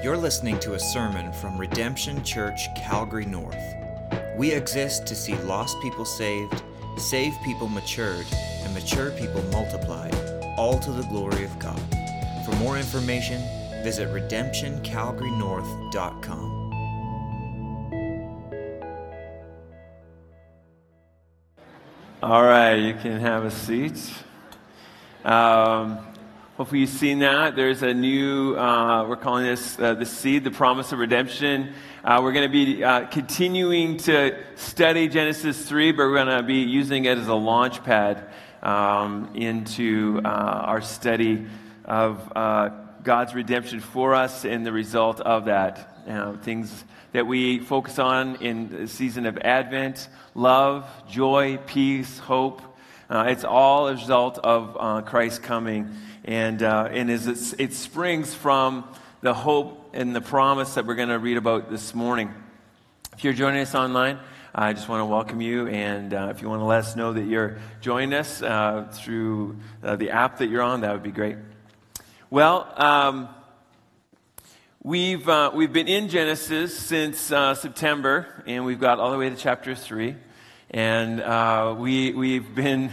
You're listening to a sermon from Redemption Church, Calgary North. We exist to see lost people saved, saved people matured, and mature people multiplied, all to the glory of God. For more information, visit redemptioncalgarynorth.com. All right, you can have a seat. Um, hopefully, you've seen that. There's a new, uh, we're calling this uh, the seed, the promise of redemption. Uh, we're going to be uh, continuing to study Genesis 3, but we're going to be using it as a launch pad um, into uh, our study of uh, God's redemption for us and the result of that. things that we focus on in the season of Advent love, joy, peace, hope. It's all a result of Christ coming. And, uh, and as it springs from the hope and the promise that we're going to read about this morning. If you're joining us online, I just want to welcome you. And uh, if you want to let us know that you're joining us uh, through uh, the app that you're on, that would be great. Well, um, We've, uh, we've been in Genesis since uh, September, and we've got all the way to chapter 3. And uh, we, we've, been,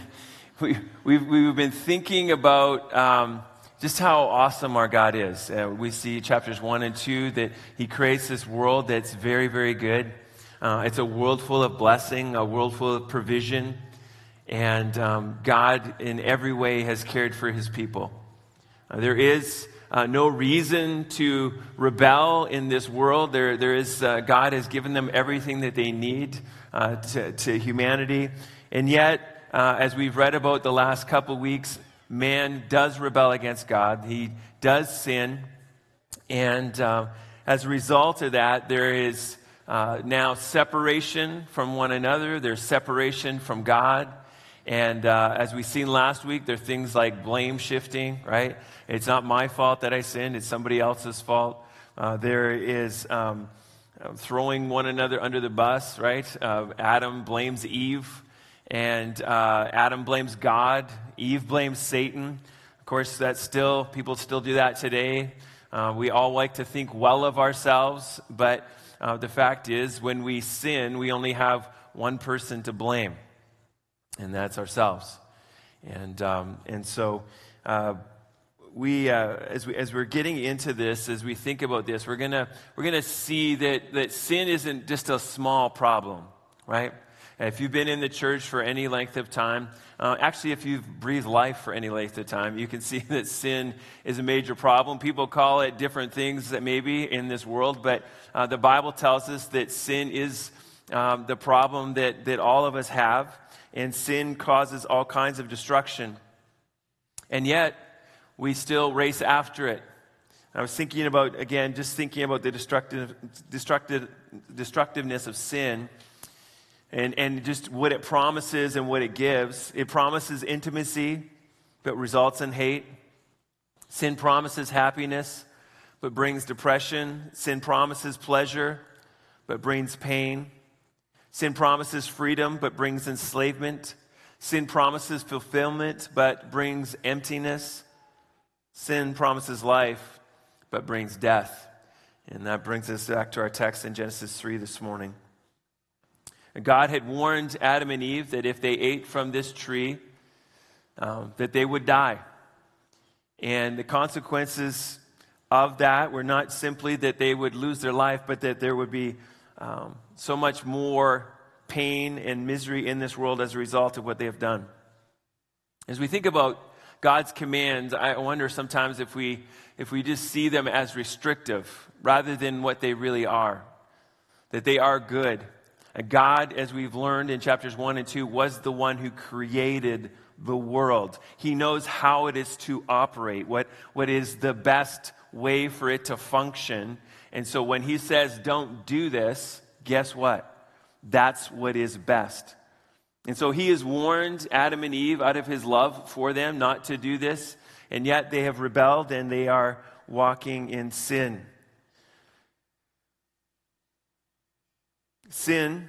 we, we've, we've been thinking about um, just how awesome our God is. Uh, we see chapters 1 and 2 that He creates this world that's very, very good. Uh, it's a world full of blessing, a world full of provision. And um, God, in every way, has cared for His people. Uh, there is uh, no reason to rebel in this world. There, there is, uh, God has given them everything that they need uh, to, to, humanity. And yet, uh, as we've read about the last couple weeks, man does rebel against God. He does sin. And uh, as a result of that, there is uh, now separation from one another, there's separation from God. And as we've seen last week, there are things like blame shifting, right? It's not my fault that I sinned, it's somebody else's fault. Uh, there is um, throwing one another under the bus, right? Uh, Adam blames Eve, and uh, Adam blames God. Eve blames Satan. Of course, that's still, people still do that today. Uh, we all like to think well of ourselves, but uh, the fact is, when we sin, we only have one person to blame, and that's ourselves. And, um, and so, uh, we, uh, as, we, as we're getting into this, as we think about this, we're gonna we're gonna see that, that sin isn't just a small problem, right? If you've been in the church for any length of time, uh, actually, if you've breathed life for any length of time, you can see that sin is a major problem. People call it different things that maybe in this world, but uh, the Bible tells us that sin is um, the problem that, that all of us have, and sin causes all kinds of destruction. And yet, we still race after it. I was thinking about, again, just thinking about the destructive, destructive, destructiveness of sin and, and just what it promises and what it gives. It promises intimacy, but results in hate. Sin promises happiness, but brings depression. Sin promises pleasure, but brings pain. Sin promises freedom, but brings enslavement. Sin promises fulfillment, but brings emptiness. Sin promises life, but brings death. And that brings us back to our text in Genesis 3 this morning. God had warned Adam and Eve that if they ate from this tree, um, that they would die. And the consequences of that were not simply that they would lose their life, but that there would be um, so much more pain and misery in this world as a result of what they have done. As we think about God's commands, I wonder sometimes if we, if we just see them as restrictive rather than what they really are, that they are good. God, as we've learned in chapters 1 and 2, was the one who created the world. He knows how it is to operate, what, what is the best way for it to function. And so when he says, don't do this, guess what? That's what is best. And so he has warned Adam and Eve out of his love for them not to do this, and yet they have rebelled and they are walking in sin. Sin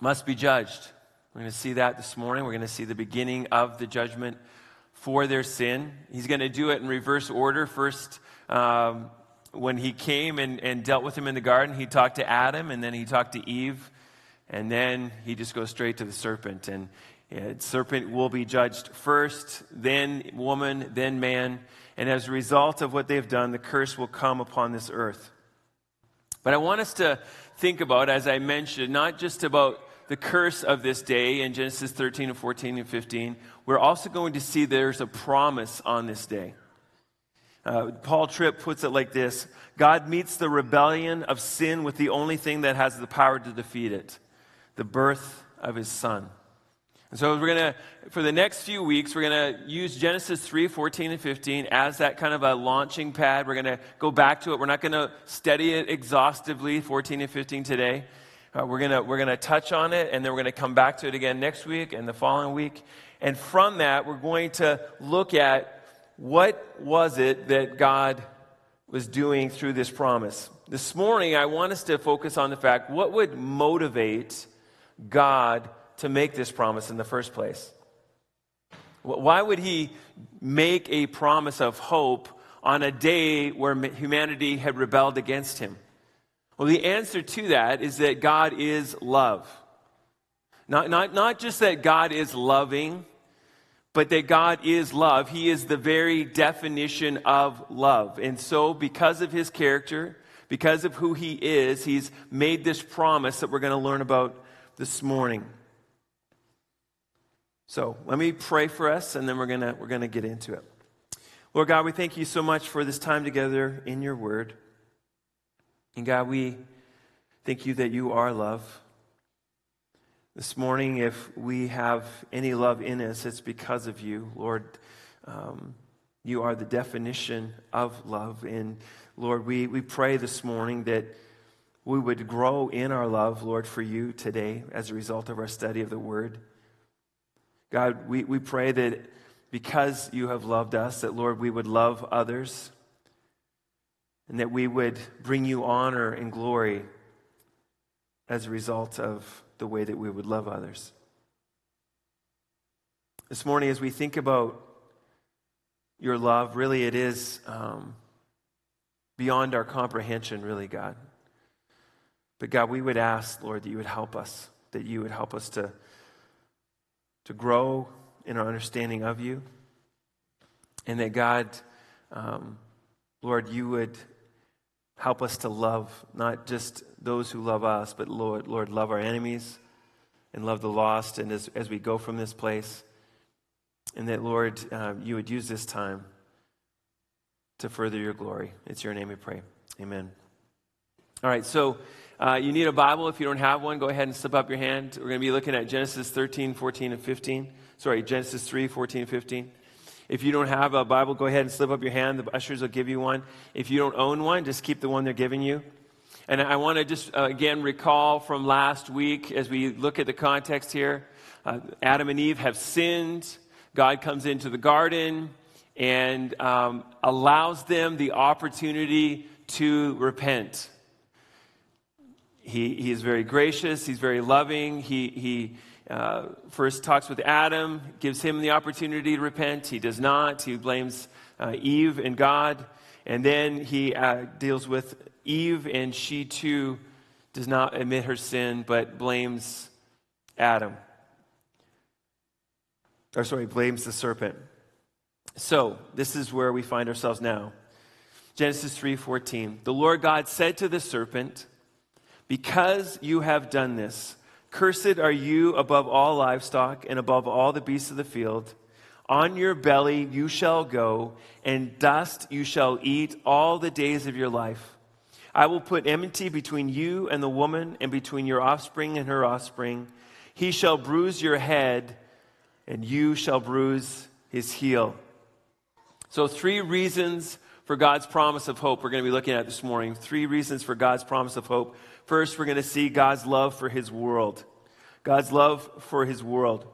must be judged. We're going to see that this morning. We're going to see the beginning of the judgment for their sin. He's going to do it in reverse order. First, um, when he came and, and dealt with him in the garden, he talked to Adam and then he talked to Eve, and then he just goes straight to the serpent. And yeah, serpent will be judged first, then woman, then man. And as a result of what they've done, the curse will come upon this earth. But I want us to think about, as I mentioned, not just about the curse of this day in Genesis 13 and 14 and 15. We're also going to see there's a promise on this day. Uh, Paul Tripp puts it like this God meets the rebellion of sin with the only thing that has the power to defeat it the birth of his son. And so we're going to, for the next few weeks, we're going to use Genesis 3, 14, and 15 as that kind of a launching pad. We're going to go back to it. We're not going to study it exhaustively, 14 and 15 today. Uh, we're going we're gonna touch on it, and then we're going to come back to it again next week and the following week. And from that, we're going to look at what was it that God was doing through this promise? This morning, I want us to focus on the fact what would motivate God to make this promise in the first place? Why would He make a promise of hope on a day where humanity had rebelled against Him? Well, the answer to that is that God is love. Not, not, not just that God is loving, but that God is love. He is the very definition of love. And so, because of his character, because of who he is, he's made this promise that we're going to learn about this morning. So, let me pray for us, and then we're going to, we're to get into it. Lord God, we thank you so much for this time together in your word. And God, we thank you that you are love. This morning, if we have any love in us, it's because of you, Lord. Um, you are the definition of love. And Lord, we, we pray this morning that we would grow in our love, Lord, for you today as a result of our study of the Word. God, we, we pray that because you have loved us, that, Lord, we would love others and that we would bring you honor and glory as a result of the way that we would love others. This morning, as we think about your love, really it is um, beyond our comprehension, really, God. But God, we would ask, Lord, that you would help us, that you would help us to, to grow in our understanding of you, and that God, um, Lord, you would help us to love not just those who love us, but Lord, Lord, love our enemies and love the lost. And as, as we go from this place, and that, Lord, uh, you would use this time to further your glory. It's your name we pray. Amen. All right, so uh, you need a Bible. If you don't have one, go ahead and slip up your hand. We're going to be looking at Genesis 13, 14, and 15. Sorry, Genesis 3, 14, and 15. If you don't have a Bible, go ahead and slip up your hand. The ushers will give you one. If you don't own one, just keep the one they're giving you. And I want to just uh, again recall from last week as we look at the context here uh, Adam and Eve have sinned. God comes into the garden and um, allows them the opportunity to repent. He, he is very gracious, he's very loving. He, he uh, first talks with Adam, gives him the opportunity to repent. He does not, he blames uh, Eve and God. And then he uh, deals with Eve, and she too does not admit her sin, but blames Adam. Or, sorry, blames the serpent. So, this is where we find ourselves now. Genesis 3:14. The Lord God said to the serpent, "Because you have done this, cursed are you above all livestock and above all the beasts of the field." On your belly you shall go, and dust you shall eat all the days of your life. I will put enmity between you and the woman, and between your offspring and her offspring. He shall bruise your head, and you shall bruise his heel. So, three reasons for God's promise of hope we're going to be looking at this morning. Three reasons for God's promise of hope. First, we're going to see God's love for his world. God's love for his world.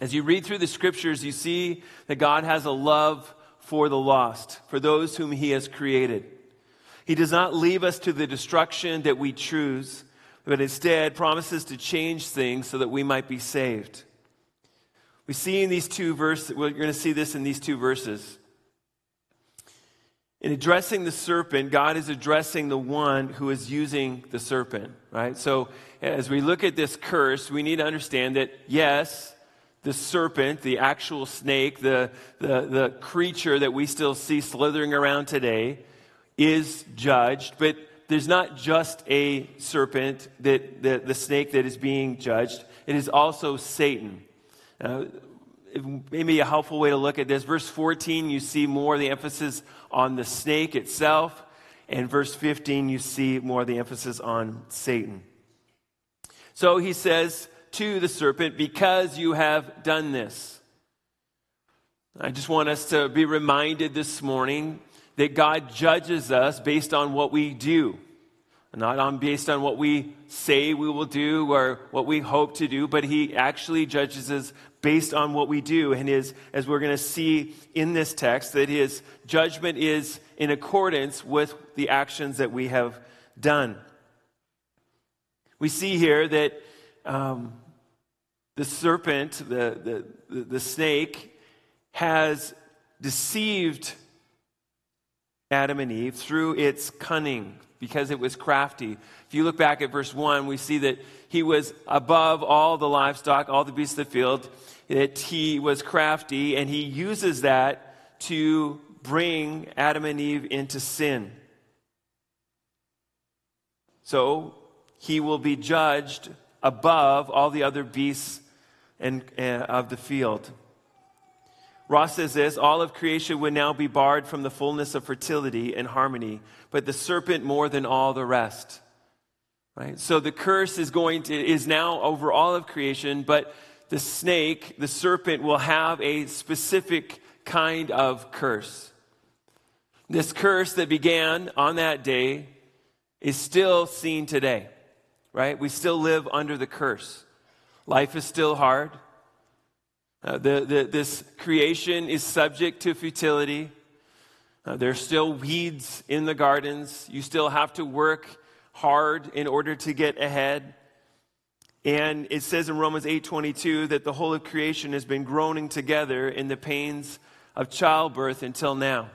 As you read through the scriptures, you see that God has a love for the lost, for those whom he has created. He does not leave us to the destruction that we choose, but instead promises to change things so that we might be saved. We see in these two verses, you're going to see this in these two verses. In addressing the serpent, God is addressing the one who is using the serpent, right? So as we look at this curse, we need to understand that yes, the serpent, the actual snake, the, the, the creature that we still see slithering around today, is judged, but there's not just a serpent, that, the, the snake that is being judged, it is also Satan. Uh, maybe a helpful way to look at this. Verse 14, you see more the emphasis on the snake itself. And verse 15, you see more of the emphasis on Satan. So he says to the serpent, Because you have done this. I just want us to be reminded this morning that God judges us based on what we do, not on based on what we say we will do or what we hope to do, but He actually judges us based on what we do. And his, as we're going to see in this text, that his judgment is in accordance with the actions that we have done. We see here that um, the serpent, the, the, the snake, has deceived Adam and Eve through its cunning because it was crafty. If you look back at verse 1, we see that he was above all the livestock, all the beasts of the field that he was crafty, and he uses that to bring Adam and Eve into sin. So he will be judged above all the other beasts and, uh, of the field. Ross says this all of creation would now be barred from the fullness of fertility and harmony, but the serpent more than all the rest. Right? So the curse is going to is now over all of creation, but the snake, the serpent, will have a specific kind of curse. This curse that began on that day is still seen today, right? We still live under the curse. Life is still hard. Uh, the, the, this creation is subject to futility. Uh, there's still weeds in the gardens. You still have to work hard in order to get ahead. And it says in Romans 8:22 that the whole of creation has been groaning together in the pains of childbirth until now.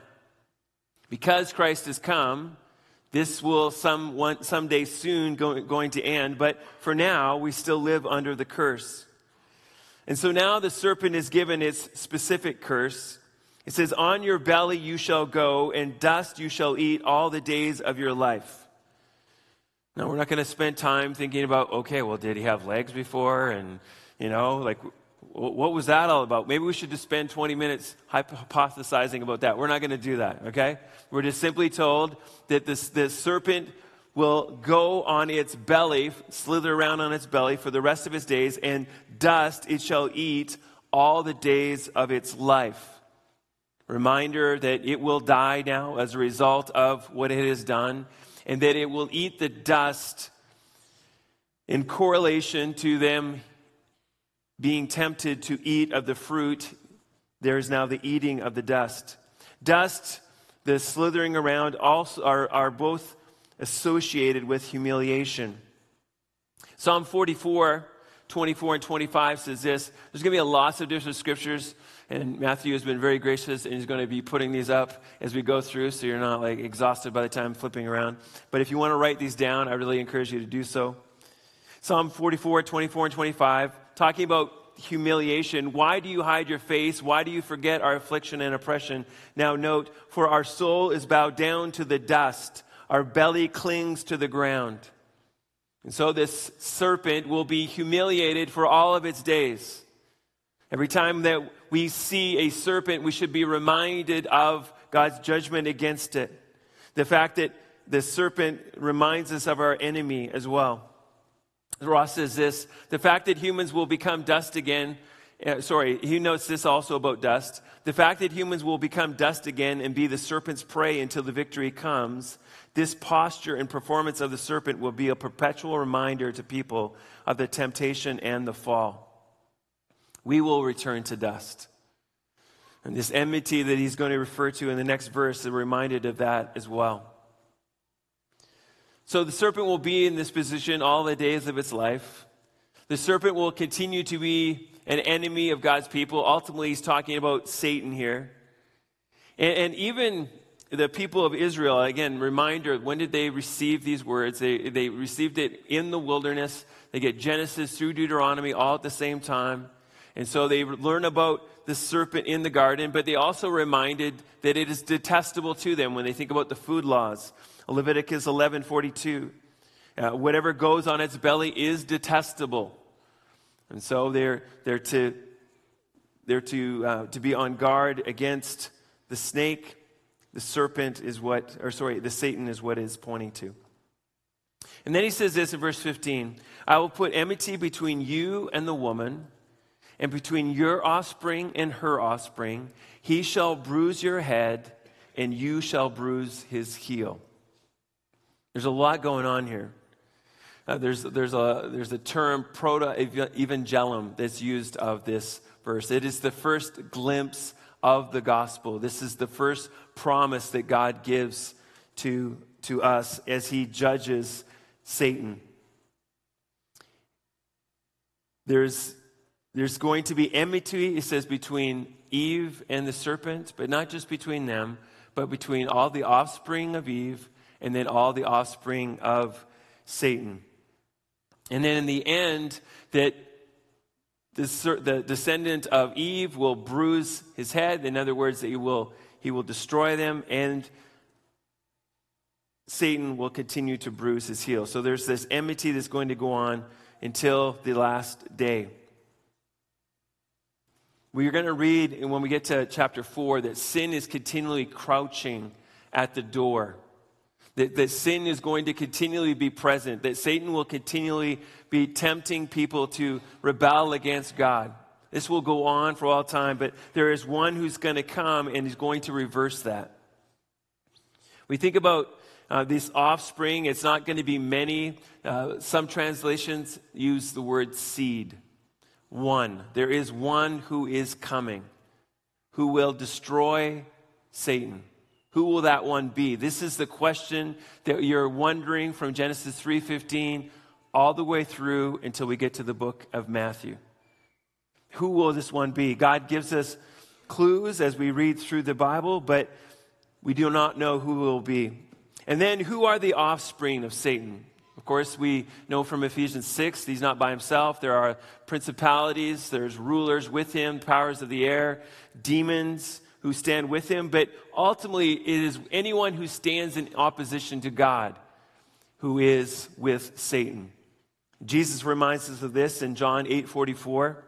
Because Christ has come, this will some one, someday soon go, going to end, but for now we still live under the curse. And so now the serpent is given its specific curse. It says, On your belly you shall go, and dust you shall eat all the days of your life. Now, we're not going to spend time thinking about, okay, well, did he have legs before? And, you know, like, what was that all about? Maybe we should just spend 20 minutes hypothesizing about that. We're not going to do that, okay? We're just simply told that this, this serpent will go on its belly, slither around on its belly for the rest of its days, and dust it shall eat all the days of its life. Reminder that it will die now as a result of what it has done and that it will eat the dust in correlation to them being tempted to eat of the fruit. There is now the eating of the dust. Dust, the slithering around, also are, are both associated with humiliation. Psalm 44, 24, and 25 says this. There's going to be a lot of different scriptures and Matthew has been very gracious and he's going to be putting these up as we go through so you're not like exhausted by the time flipping around. But if you want to write these down, I really encourage you to do so. Psalm 44, 24, and 25, talking about humiliation. Why do you hide your face? Why do you forget our affliction and oppression? Now note, for our soul is bowed down to the dust, our belly clings to the ground. And so this serpent will be humiliated for all of its days. Every time that we see a serpent, we should be reminded of God's judgment against it. The fact that the serpent reminds us of our enemy as well. Ross says this the fact that humans will become dust again. Uh, sorry, he notes this also about dust. The fact that humans will become dust again and be the serpent's prey until the victory comes, this posture and performance of the serpent will be a perpetual reminder to people of the temptation and the fall we will return to dust. And this enmity that he's going to refer to in the next verse is reminded of that as well. So the serpent will be in this position all the days of its life. The serpent will continue to be an enemy of God's people. Ultimately, he's talking about Satan here. And, and even the people of Israel, again, reminder, when did they receive these words? They, they received it in the wilderness. They get Genesis through Deuteronomy all at the same time. And so they learn about the serpent in the garden, but they also reminded that it is detestable to them when they think about the food laws. Leviticus 11:42. Uh, whatever goes on its belly is detestable. And so they're, they're to, they're to, uh, to be on guard against the snake. The serpent is what, or sorry, the Satan is what is pointing to. And then he says this in verse 15 I will put enmity between you and the woman, and between your offspring and her offspring. He shall bruise your head, and you shall bruise his heel. There's a lot going on here. Uh, there's, there's, a, there's a term, proto evangelium, that's used of this verse. It is the first glimpse of the gospel. This is the first promise that God gives to, to us as he judges Satan. There's, there's going to be enmity, it says, between Eve and the serpent, but not just between them, but between all the offspring of Eve and then all the offspring of Satan. And then in the end, that the, descendant of Eve will bruise his head. In other words, he will, he will destroy them, and Satan will continue to bruise his heel. So there's this enmity that's going to go on until the last day. We're going to read when we get to chapter 4 that sin is continually crouching at the door that, that sin is going to continually be present, that Satan will continually be tempting people to rebel against God. This will go on for all time, but there is one who's going to come and he's going to reverse that. We think about uh, this offspring, it's not going to be many. Uh, some translations use the word seed. One. There is one who is coming who will destroy Satan. Who will that one be? This is the question that you're wondering from Genesis 3:15 all the way through until we get to the book of Matthew. Who will this one be? God gives us clues as we read through the Bible, but we do not know who will be. And then who are the offspring of Satan? Of course, we know from Ephesians 6, he's not by himself. There are principalities, there's rulers with him, powers of the air, demons, who stand with him, but ultimately it is anyone who stands in opposition to God who is with Satan. Jesus reminds us of this in John 8 44.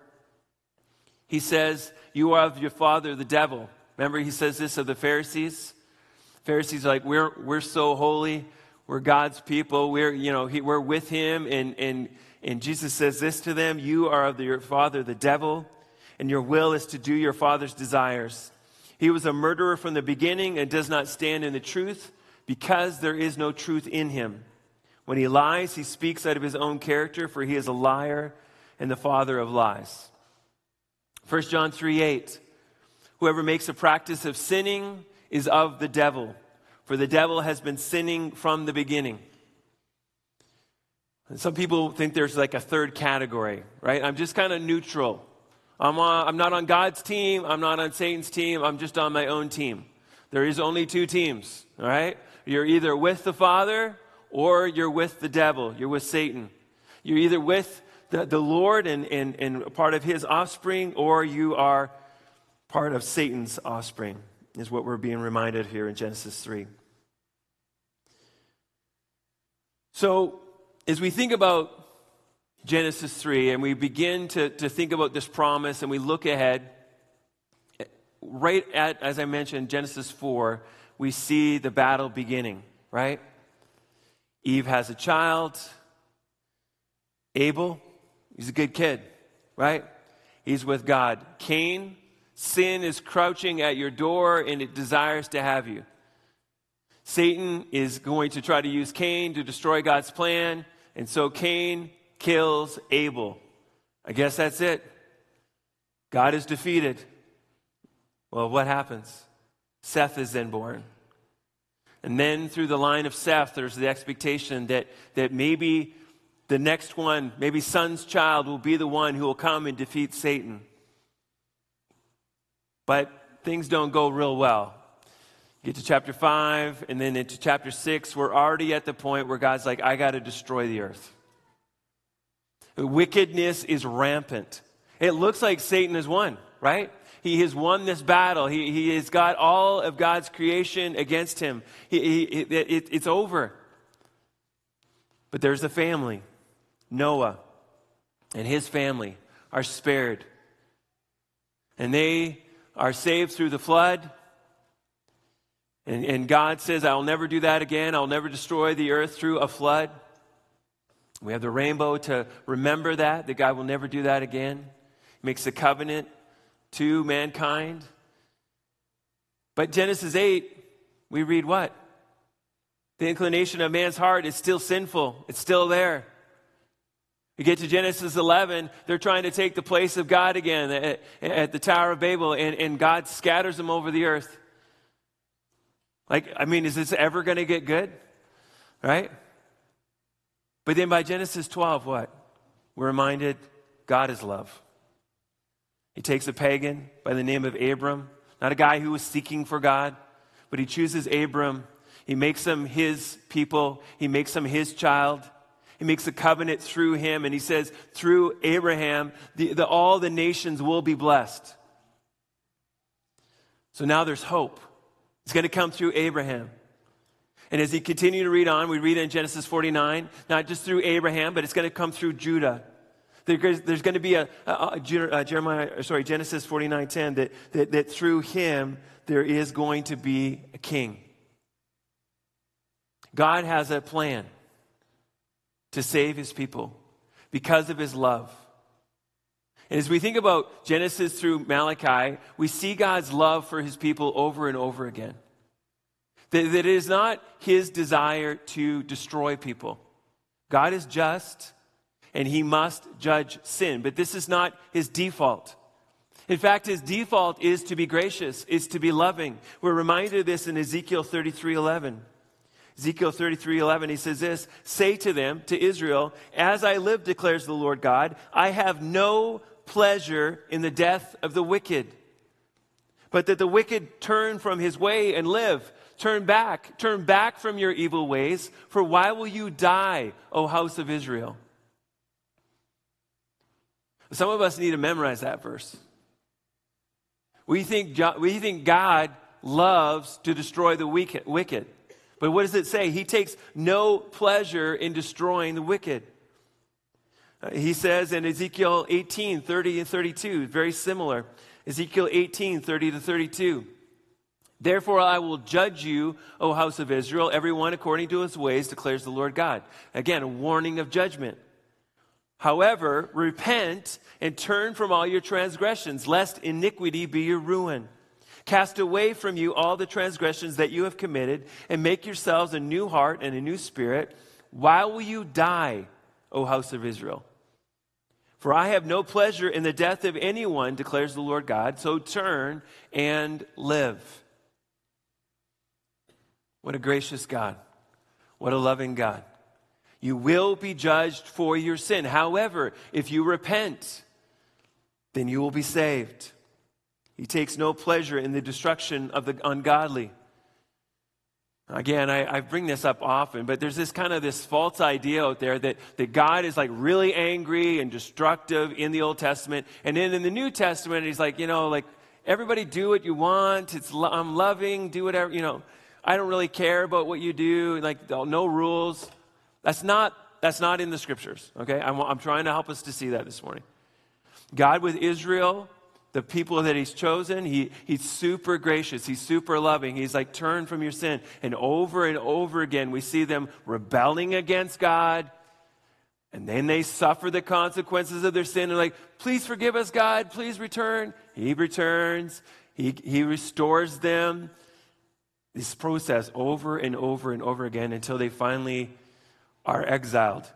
He says, You are of your father, the devil. Remember, he says this of the Pharisees. Pharisees are like, We're, we're so holy. We're God's people. We're, you know, he, we're with him. And, and, and Jesus says this to them You are of your father, the devil, and your will is to do your father's desires. He was a murderer from the beginning and does not stand in the truth because there is no truth in him. When he lies, he speaks out of his own character, for he is a liar and the father of lies. 1 John 3 8. Whoever makes a practice of sinning is of the devil, for the devil has been sinning from the beginning. And some people think there's like a third category, right? I'm just kind of neutral. I'm, on, I'm not on God's team. I'm not on Satan's team. I'm just on my own team. There is only two teams, all right? You're either with the Father or you're with the devil. You're with Satan. You're either with the, the Lord and, and, and part of his offspring or you are part of Satan's offspring, is what we're being reminded here in Genesis 3. So, as we think about Genesis 3 and we begin to, to think about this promise and we look ahead, right at, as I mentioned, Genesis 4, we see the battle beginning, right? Eve has a child. Abel, he's a good kid, right? He's with God. Cain, sin is crouching at your door and it desires to have you. Satan is going to try to use Cain to destroy God's plan. And so Cain kills Abel. I guess that's it. God is defeated. Well, what happens? Seth is then born. And then through the line of Seth, there's the expectation that, that maybe the next one, maybe son's child, will be the one who will come and defeat Satan. But things don't go real well. Get to chapter 5, and then into chapter 6, we're already at the point where God's like, I got to destroy the earth. Wickedness is rampant. It looks like Satan has won, right? He has won this battle. He, he has got all of God's creation against him. He, he, it, it's over. But there's a family. Noah and his family are spared. And they are saved through the flood. And, and God says, I'll never do that again. I'll never destroy the earth through a flood. We have the rainbow to remember that, that God will never do that again. He makes a covenant to mankind. But Genesis 8, we read what? The inclination of man's heart is still sinful, it's still there. You get to Genesis 11, they're trying to take the place of God again at, at the Tower of Babel, and, and God scatters them over the earth. Like, I mean, is this ever going to get good? Right? But then by Genesis 12, what? We're reminded God is love. He takes a pagan by the name of Abram, not a guy who was seeking for God, but he chooses Abram. He makes him his people, he makes him his child. He makes a covenant through him, and he says, through Abraham, the, the, all the nations will be blessed. So now there's hope. It's going to come through Abraham. And as he continue to read on, we read in Genesis 49, not just through Abraham, but it's going to come through Judah. There's, going to be a, a, a, uh, Jeremiah, sorry, Genesis 49, 10, that, that, that through him there is going to be a king. God has a plan to save his people because of his love. And as we think about Genesis through Malachi, we see God's love for his people over and over again. That, that it is not his desire to destroy people. God is just and he must judge sin, but this is not his default. In fact, his default is to be gracious, is to be loving. We're reminded of this in Ezekiel 33 11. Ezekiel 33 11, he says this Say to them, to Israel, As I live, declares the Lord God, I have no pleasure in the death of the wicked, but that the wicked turn from his way and live. Turn back, turn back from your evil ways, for why will you die, O house of Israel? Some of us need to memorize that verse. We think, we think God loves to destroy the wicked. But what does it say? He takes no pleasure in destroying the wicked. Uh, he says in Ezekiel 18, 30 and 32, very similar. Ezekiel 18, 30 to 32. Therefore, I will judge you, O house of Israel, everyone according to his ways, declares the Lord God. Again, a warning of judgment. However, repent and turn from all your transgressions, lest iniquity be your ruin. Cast away from you all the transgressions that you have committed, and make yourselves a new heart and a new spirit. Why will you die, O house of Israel? For I have no pleasure in the death of anyone, declares the Lord God. So turn and live. What a gracious God. What a loving God. You will be judged for your sin. However, if you repent, then you will be saved. He takes no pleasure in the destruction of the ungodly. Again, I, I, bring this up often, but there's this kind of this false idea out there that, that God is like really angry and destructive in the Old Testament. And then in the New Testament, he's like, you know, like, everybody do what you want. It's, I'm loving, do whatever, you know. I don't really care about what you do, like, no rules. That's not, that's not in the scriptures, okay? I'm, I'm trying to help us to see that this morning. God with Israel the people that he's chosen, he, he's super gracious. He's super loving. He's like, turn from your sin. And over and over again, we see them rebelling against God. And then they suffer the consequences of their sin. They're like, please forgive us, God. Please return. He returns. He, he restores them. This process over and over and over again until they finally are exiled.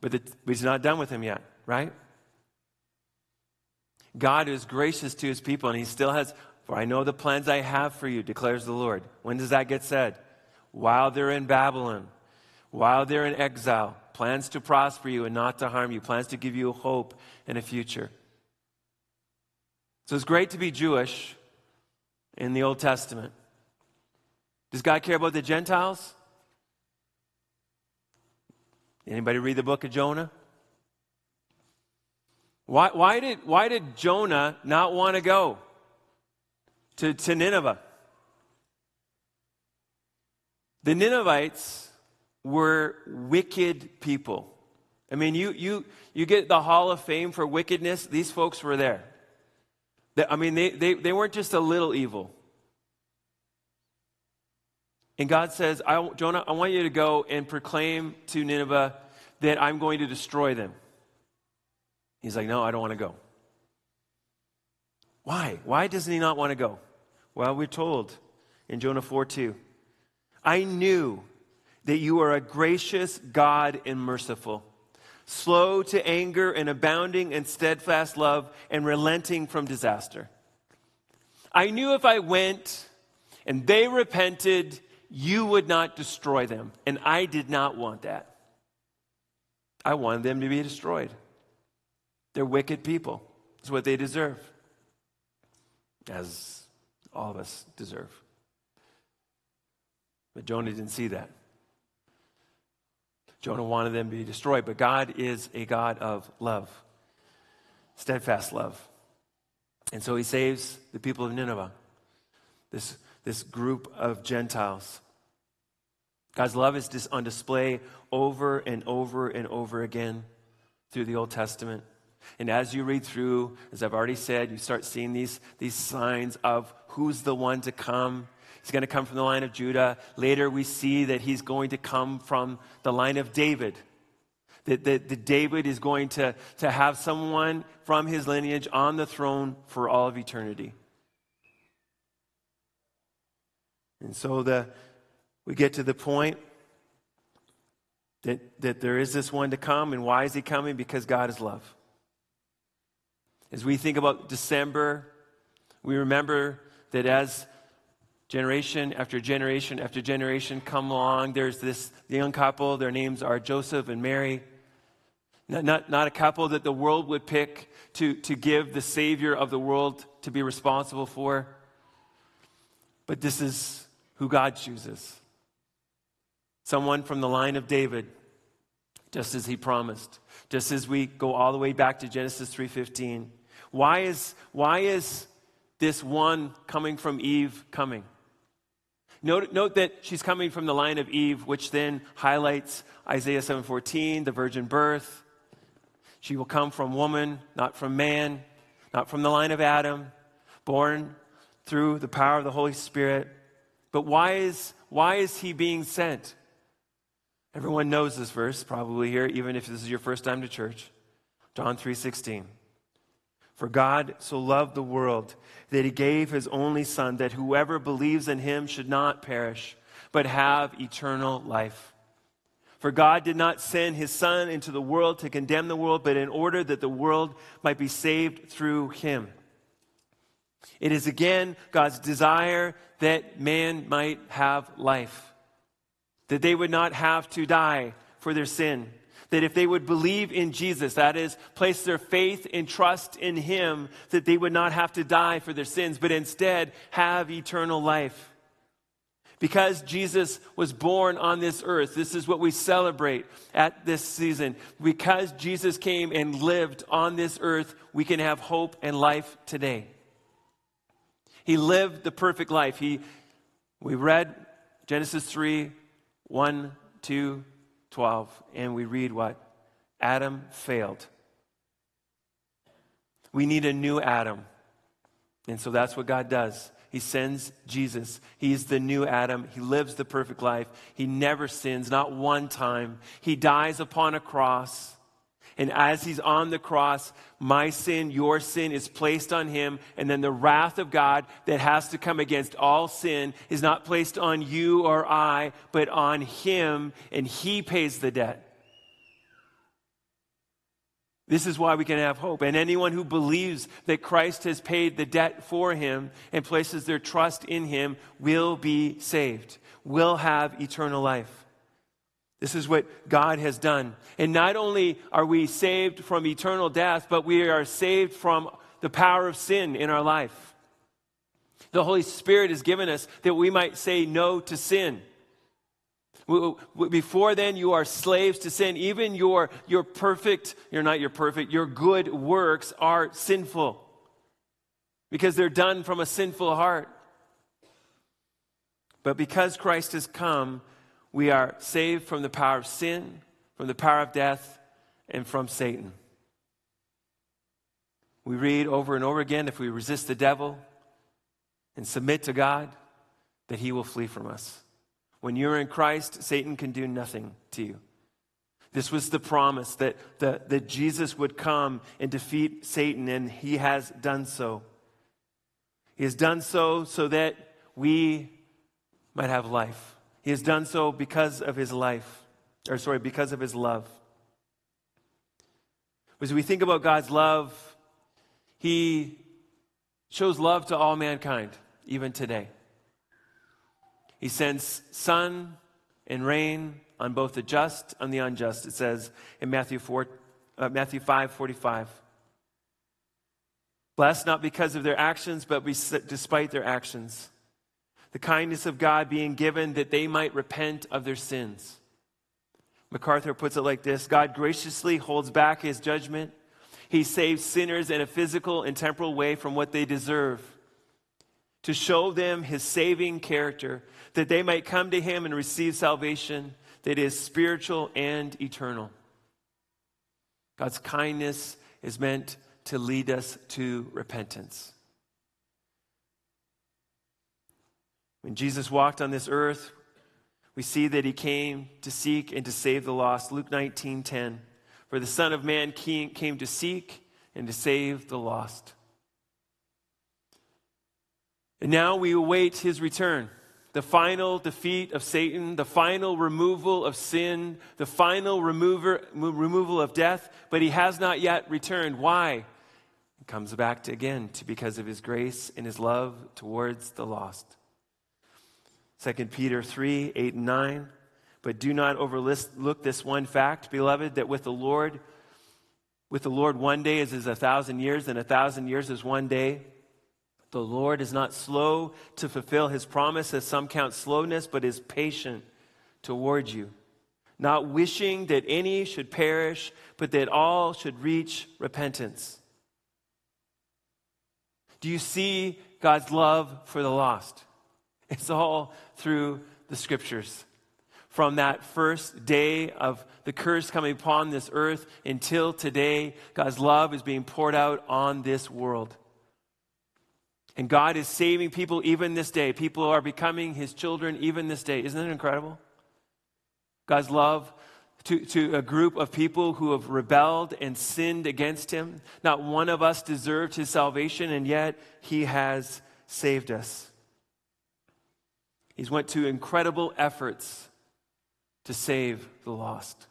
But, he's not done with them yet, right? God is gracious to his people, and he still has, for I know the plans I have for you, declares the Lord. When does that get said? While they're in Babylon, while they're in exile, plans to prosper you and not to harm you, plans to give you hope and a future. So it's great to be Jewish in the Old Testament. Does God care about the Gentiles? Anybody read the book of Jonah? Why, why, did, why did Jonah not want to go to, to Nineveh? The Ninevites were wicked people. I mean, you, you, you get the Hall of Fame for wickedness, these folks were there. I mean, they, they, they weren't just a little evil. And God says, I, Jonah, I want you to go and proclaim to Nineveh that I'm going to destroy them. He's like, No, I don't want to go. Why? Why doesn't he not want to go? Well, we're told in Jonah 4 2. I knew that you are a gracious God and merciful, slow to anger and abounding in steadfast love and relenting from disaster. I knew if I went and they repented you would not destroy them. And I did not want that. I wanted them to be destroyed. They're wicked people. It's what they deserve, as all of us deserve. But Jonah didn't see that. Jonah wanted them to be destroyed, but God is a God of love, steadfast love. And so he saves the people of Nineveh, this this group of Gentiles. God's love is just on display over and over and over again through the Old Testament. And as you read through, as I've already said, you start seeing these, these signs of who's the one to come. He's going to come from the line of Judah. Later, we see that he's going to come from the line of David. That, that, that David is going to, to have someone from his lineage on the throne for all of eternity. And so the, we get to the point that, that there is this one to come. And why is he coming? Because God is love. As we think about December, we remember that as generation after generation after generation come along, there's this young couple. Their names are Joseph and Mary. Not, not, not a couple that the world would pick to, to give the Savior of the world to be responsible for. But this is who God chooses. Someone from the line of David, just as he promised. Just as we go all the way back to Genesis 3:15. Why is, why is this one coming from Eve coming? Note, note that she's coming from the line of Eve, which then highlights Isaiah 7:14, the virgin birth. She will come from woman, not from man, not from the line of Adam, born through the power of the Holy Spirit. But why is, why is he being sent? Everyone knows this verse probably here, even if this is your first time to church. John 3:16. For God so loved the world that he gave his only son that whoever believes in him should not perish but have eternal life. For God did not send his son into the world to condemn the world but in order that the world might be saved through him. It is again God's desire that man might have life, that they would not have to die for their sin. That if they would believe in Jesus, that is, place their faith and trust in Him, that they would not have to die for their sins, but instead have eternal life. Because Jesus was born on this earth, this is what we celebrate at this season. Because Jesus came and lived on this earth, we can have hope and life today. He lived the perfect life. He, we read Genesis 3 1, 2, 12, and we read what? Adam failed. We need a new Adam. And so that's what God does. He sends Jesus. He's the new Adam. He lives the perfect life. He never sins, not one time. He dies upon a cross. And as he's on the cross, my sin, your sin is placed on him. And then the wrath of God that has to come against all sin is not placed on you or I, but on him. And he pays the debt. This is why we can have hope. And anyone who believes that Christ has paid the debt for him and places their trust in him will be saved, will have eternal life. This is what God has done. And not only are we saved from eternal death, but we are saved from the power of sin in our life. The Holy Spirit has given us that we might say no to sin. Before then, you are slaves to sin. Even your, your perfect, you're not your perfect, your good works are sinful because they're done from a sinful heart. But because Christ has come, we are saved from the power of sin, from the power of death, and from Satan. We read over and over again if we resist the devil and submit to God, that he will flee from us. When you're in Christ, Satan can do nothing to you. This was the promise that, that Jesus would come and defeat Satan, and he has done so. He has done so so that we might have life. He has done so because of his life, or sorry, because of his love. As we think about God's love, he shows love to all mankind, even today. He sends sun and rain on both the just and the unjust, it says in Matthew, 4, uh, Matthew 5 45. Blessed not because of their actions, but despite their actions. The kindness of God being given that they might repent of their sins. MacArthur puts it like this God graciously holds back his judgment. He saves sinners in a physical and temporal way from what they deserve to show them his saving character, that they might come to him and receive salvation that is spiritual and eternal. God's kindness is meant to lead us to repentance. When Jesus walked on this earth, we see that he came to seek and to save the lost. Luke 19 10. For the Son of Man came to seek and to save the lost. And now we await his return the final defeat of Satan, the final removal of sin, the final remover, removal of death, but he has not yet returned. Why? He comes back to, again to because of his grace and his love towards the lost. 2 Peter 3 8 and 9. But do not overlook this one fact, beloved, that with the Lord, with the Lord, one day is as a thousand years, and a thousand years is one day. The Lord is not slow to fulfill his promise, as some count slowness, but is patient toward you, not wishing that any should perish, but that all should reach repentance. Do you see God's love for the lost? It's all through the scriptures. From that first day of the curse coming upon this earth until today, God's love is being poured out on this world. And God is saving people even this day. People are becoming his children even this day. Isn't it incredible? God's love to, to a group of people who have rebelled and sinned against him. Not one of us deserved his salvation, and yet he has saved us. He's went to incredible efforts to save the lost.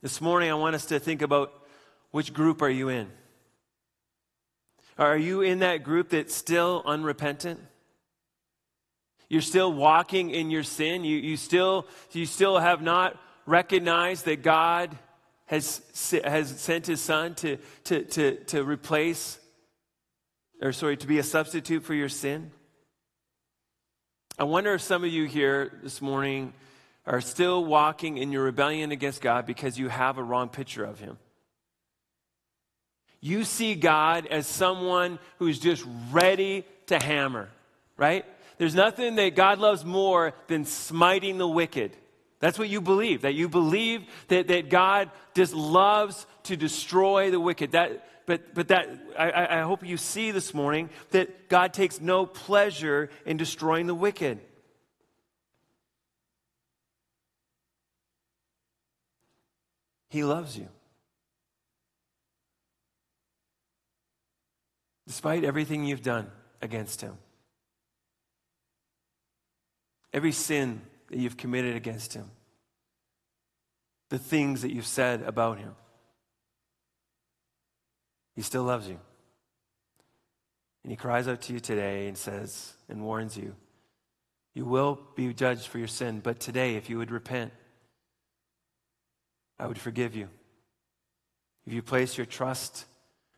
This morning, I want us to think about which group are you in? Are you in that group that's still unrepentant? You're still walking in your sin. You, you, still, you still have not recognized that God has, has sent his son to, to, to, to replace, or sorry, to be a substitute for your sin. I wonder if some of you here this morning are still walking in your rebellion against God because you have a wrong picture of him. You see God as someone who's just ready to hammer, right? There's nothing that God loves more than smiting the wicked. That's what you believe, that you believe that, that God just loves to destroy the wicked. That, but, but that, I, I hope you see this morning that God takes no pleasure in destroying the wicked. He loves you. despite everything you've done against him. Every sin that you've committed against him, the things that you've said about him, he still loves you. And he cries out to you today and says and warns you, you will be judged for your sin, but today, if you would repent, I would forgive you. If you place your trust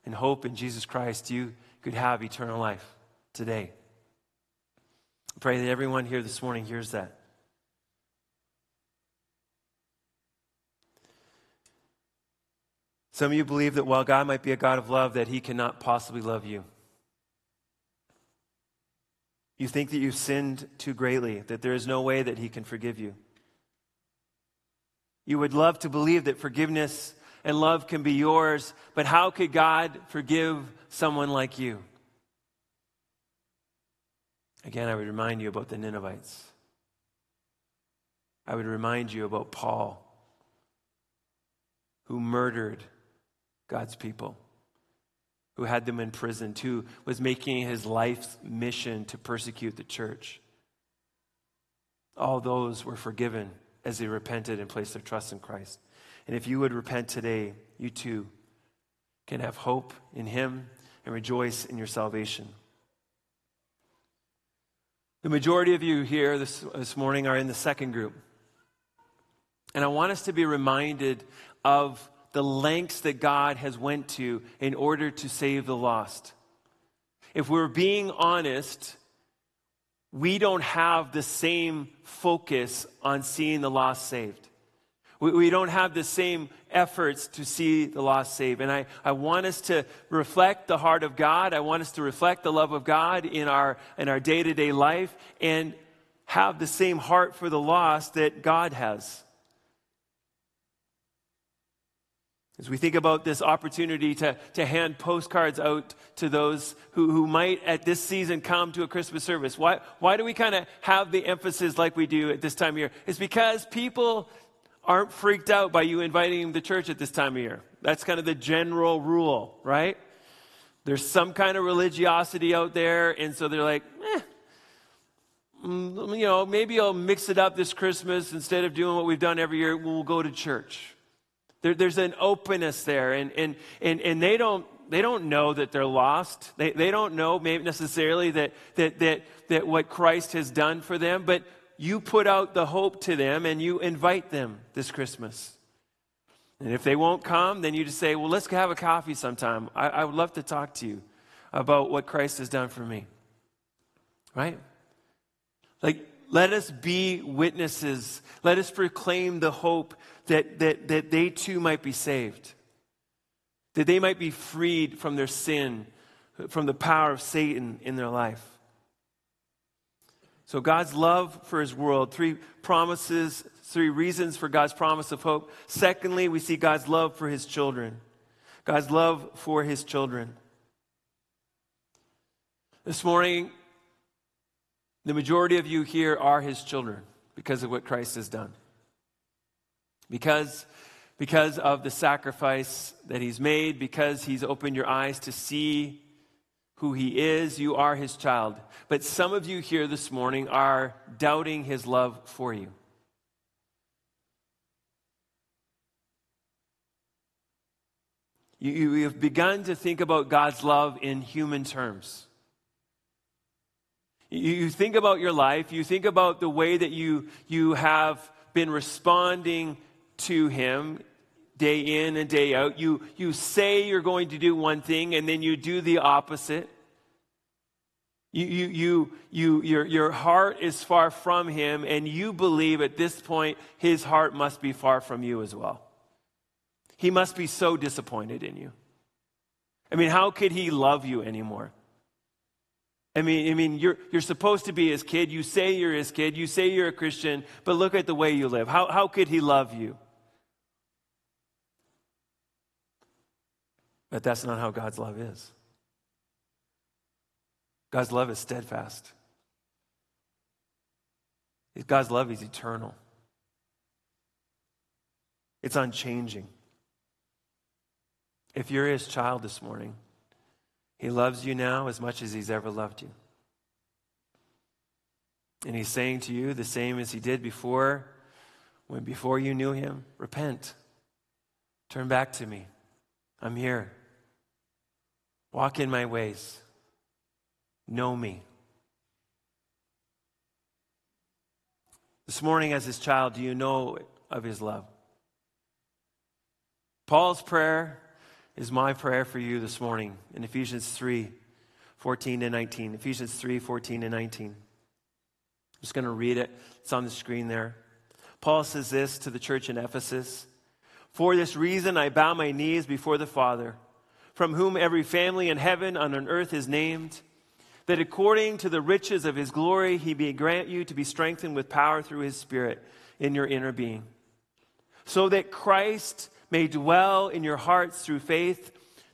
and hope in Jesus Christ, you could have eternal life today. I pray that everyone here this morning hears that. Some of you believe that while God might be a God of love, that he cannot possibly love you. You think that you've sinned too greatly, that there is no way that he can forgive you. You would love to believe that forgiveness and love can be yours, but how could God forgive someone like you? Again, I would remind you about the Ninevites. I would remind you about Paul, who murdered God's people, who had them imprisoned, who was making his life's mission to persecute the church. All those were forgiven as they repented and placed their trust in Christ. And if you would repent today, you too can have hope in him and rejoice in your salvation. The majority of you here this, this morning are in the second group. And I want us to be reminded of the lengths that God has went to in order to save the lost. If we're being honest, we don't have the same focus on seeing the lost saved. We, we, don't have the same efforts to see the lost saved. And I, I want us to reflect the heart of God. I want us to reflect the love of God in our, in our day-to-day life and have the same heart for the lost that God has. As we think about this opportunity to, to hand postcards out to those who, who might at this season come to a Christmas service, why, why do we kind of have the emphasis like we do at this time of year? It's because people aren't freaked out by you inviting them to church at this time of year. That's kind of the general rule, right? There's some kind of religiosity out there, and so they're like, eh, mm, you know, maybe I'll mix it up this Christmas instead of doing what we've done every year, we'll go to church. There, there's an openness there, and, and, and, and they, don't, they don't know that they're lost. They, they don't know maybe necessarily that, that, that, that what Christ has done for them, but you put out the hope to them and you invite them this Christmas. And if they won't come, then you just say, Well, let's have a coffee sometime. I, I would love to talk to you about what Christ has done for me. Right? Like, let us be witnesses. Let us proclaim the hope that, that, that they too might be saved, that they might be freed from their sin, from the power of Satan in their life. So, God's love for his world, three promises, three reasons for God's promise of hope. Secondly, we see God's love for his children. God's love for his children. This morning, the majority of you here are his children because of what Christ has done. Because, because of the sacrifice that he's made, because he's opened your eyes to see who he is, you are his child. But some of you here this morning are doubting his love for you. You, you have begun to think about God's love in human terms. You, you think about your life, you think about the way that you, you have been responding to Him day in and day out. You, you say you're going to do one thing and then you do the opposite. You, you, you, you, your, your heart is far from Him, and you believe at this point His heart must be far from you as well. He must be so disappointed in you. I mean, how could He love you anymore? I mean, I mean, you're, you're supposed to be his kid. You say you're his kid. You say you're a Christian, but look at the way you live. How, how could he love you? But that's not how God's love is. God's love is steadfast. God's love is eternal. It's unchanging. If you're his child this morning, he loves you now as much as he's ever loved you. And he's saying to you the same as he did before, when before you knew him, repent. Turn back to me. I'm here. Walk in my ways. Know me. This morning, as his child, do you know of his love? Paul's prayer is my prayer for you this morning in Ephesians 3. 14 and 19. Ephesians 3 14 and 19. I'm just going to read it, it's on the screen there. Paul says this to the church in Ephesus For this reason I bow my knees before the Father, from whom every family in heaven and on earth is named, that according to the riches of his glory he may grant you to be strengthened with power through his Spirit in your inner being, so that Christ may dwell in your hearts through faith.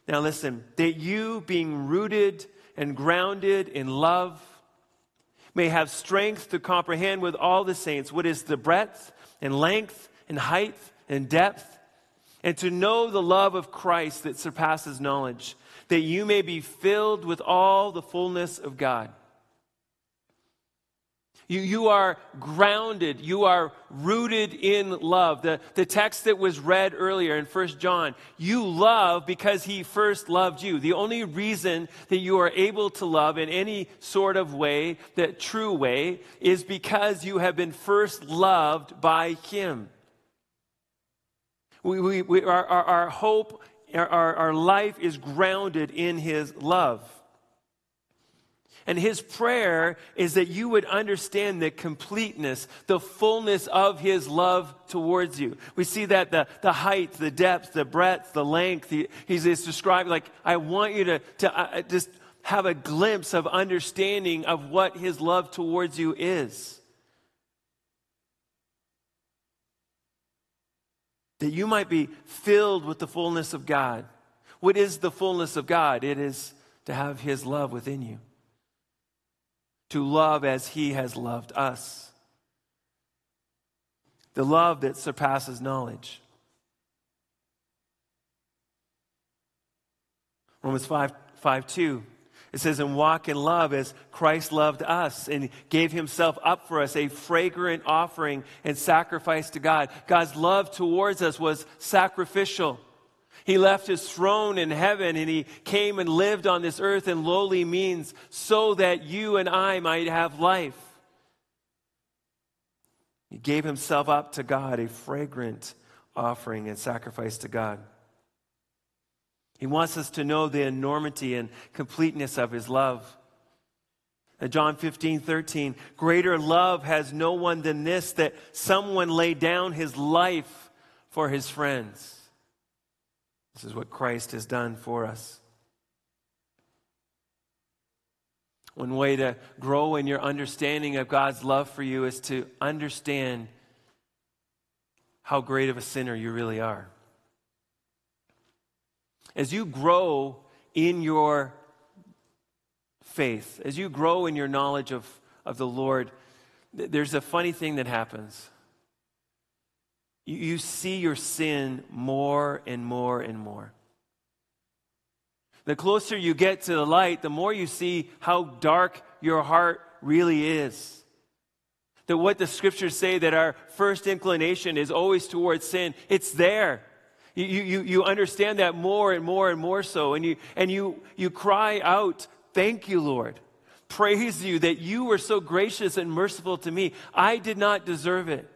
Now listen, that you being rooted and grounded in love may have strength to comprehend with all the saints what is the breadth and length and height and depth, and to know the love of Christ that surpasses knowledge, that you may be filled with all the fullness of God. You, you are grounded. You are rooted in love. The, the text that was read earlier in 1 John, you love because he first loved you. The only reason that you are able to love in any sort of way, that true way, is because you have been first loved by him. We, we, we our, our, our hope, our, our life is grounded in his love. And his prayer is that you would understand the completeness, the fullness of his love towards you. We see that the, the height, the depth, the breadth, the length, he, he's, he's described like, I want you to, to uh, just have a glimpse of understanding of what his love towards you is. That you might be filled with the fullness of God. What is the fullness of God? It is to have his love within you to love as he has loved us. The love that surpasses knowledge. Romans 5, 5 2. It says, and walk in love as Christ loved us and gave himself up for us, a fragrant offering and sacrifice to God. God's love towards us was sacrificial. He left his throne in heaven and he came and lived on this earth in lowly means so that you and I might have life. He gave himself up to God, a fragrant offering and sacrifice to God. He wants us to know the enormity and completeness of his love. John 15, 13, greater love has no one than this, that someone lay down his life for his friends. This is what Christ has done for us. One way to grow in your understanding of God's love for you is to understand how great of a sinner you really are. As you grow in your faith, as you grow in your knowledge of, of the Lord, there's a funny thing that happens. You, you see your sin more and more and more. The closer you get to the light, the more you see how dark your heart really is. That what the scriptures say that our first inclination is always towards sin, it's there. You, you, you understand that more and more and more so. And you, and you, you cry out, Thank you, Lord. Praise you that you were so gracious and merciful to me. I did not deserve it.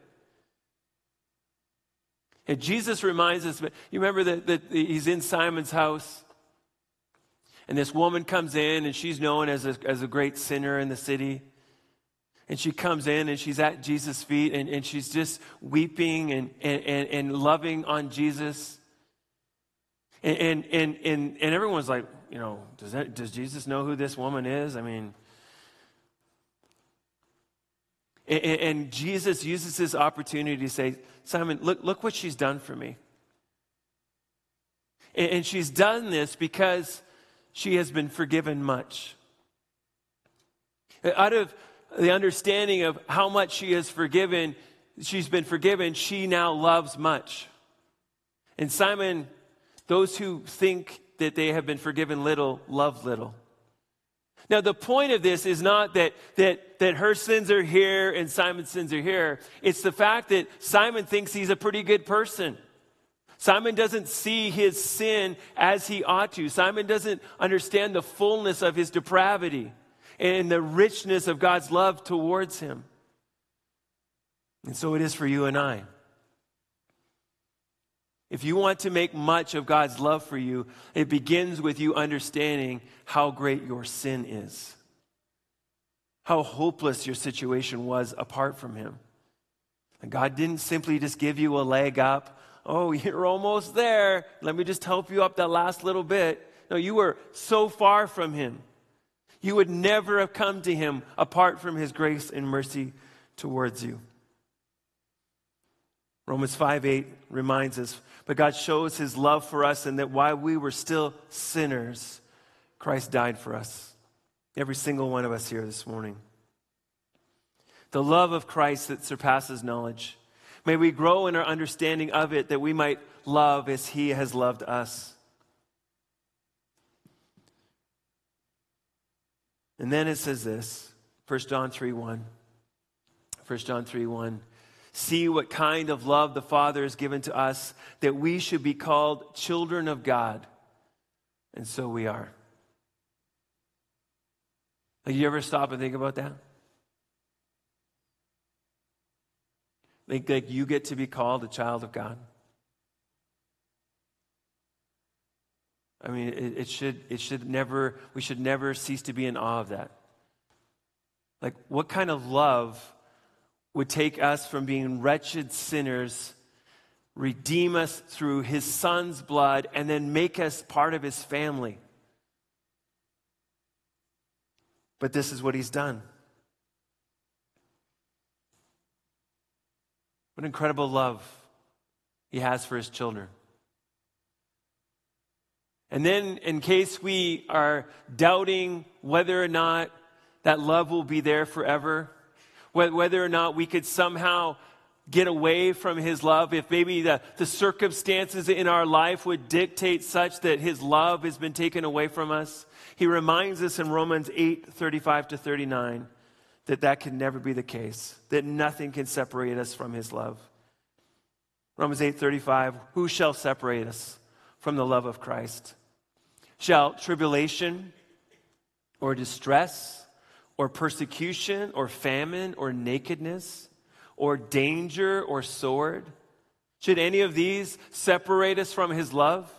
And Jesus reminds us, you remember that, that he's in Simon's house? And this woman comes in, and she's known as a, as a great sinner in the city. And she comes in and she's at Jesus' feet and, and she's just weeping and, and, and, and loving on Jesus. And, and, and, and, everyone's like, you know, does, that, does Jesus know who this woman is? I mean, and, and Jesus uses this opportunity to say, Simon, look, look what she's done for me. And, and she's done this because she has been forgiven much. Out of the understanding of how much she has forgiven, she's been forgiven, she now loves much. And Simon, those who think that they have been forgiven little, love little. Now, the point of this is not that, that, that her sins are here and Simon's sins are here. It's the fact that Simon thinks he's a pretty good person. Simon doesn't see his sin as he ought to. Simon doesn't understand the fullness of his depravity and the richness of God's love towards him. And so it is for you and I. If you want to make much of God's love for you, it begins with you understanding how great your sin is, how hopeless your situation was apart from Him. And God didn't simply just give you a leg up. Oh, you're almost there. Let me just help you up that last little bit. No, you were so far from Him. You would never have come to Him apart from His grace and mercy towards you. Romans 5 8 reminds us, but God shows his love for us and that while we were still sinners, Christ died for us. Every single one of us here this morning. The love of Christ that surpasses knowledge. May we grow in our understanding of it that we might love as he has loved us. And then it says this 1 John 3 1. 1 John 3 1 see what kind of love the Father has given to us that we should be called children of God. And so we are. Have you ever stop and think about that? Think like you get to be called a child of God? I mean, it, it, should, it should never, we should never cease to be in awe of that. Like, what kind of love would take us from being wretched sinners, redeem us through his son's blood, and then make us part of his family. But this is what he's done. What incredible love he has for his children. And then, in case we are doubting whether or not that love will be there forever, whether or not we could somehow get away from his love, if maybe the, the circumstances in our life would dictate such that his love has been taken away from us. He reminds us in Romans 8 35 to 39 that that can never be the case, that nothing can separate us from his love. Romans 8 35, who shall separate us from the love of Christ? Shall tribulation or distress? or persecution or famine or nakedness or danger or sword? Should any of these separate us from his love?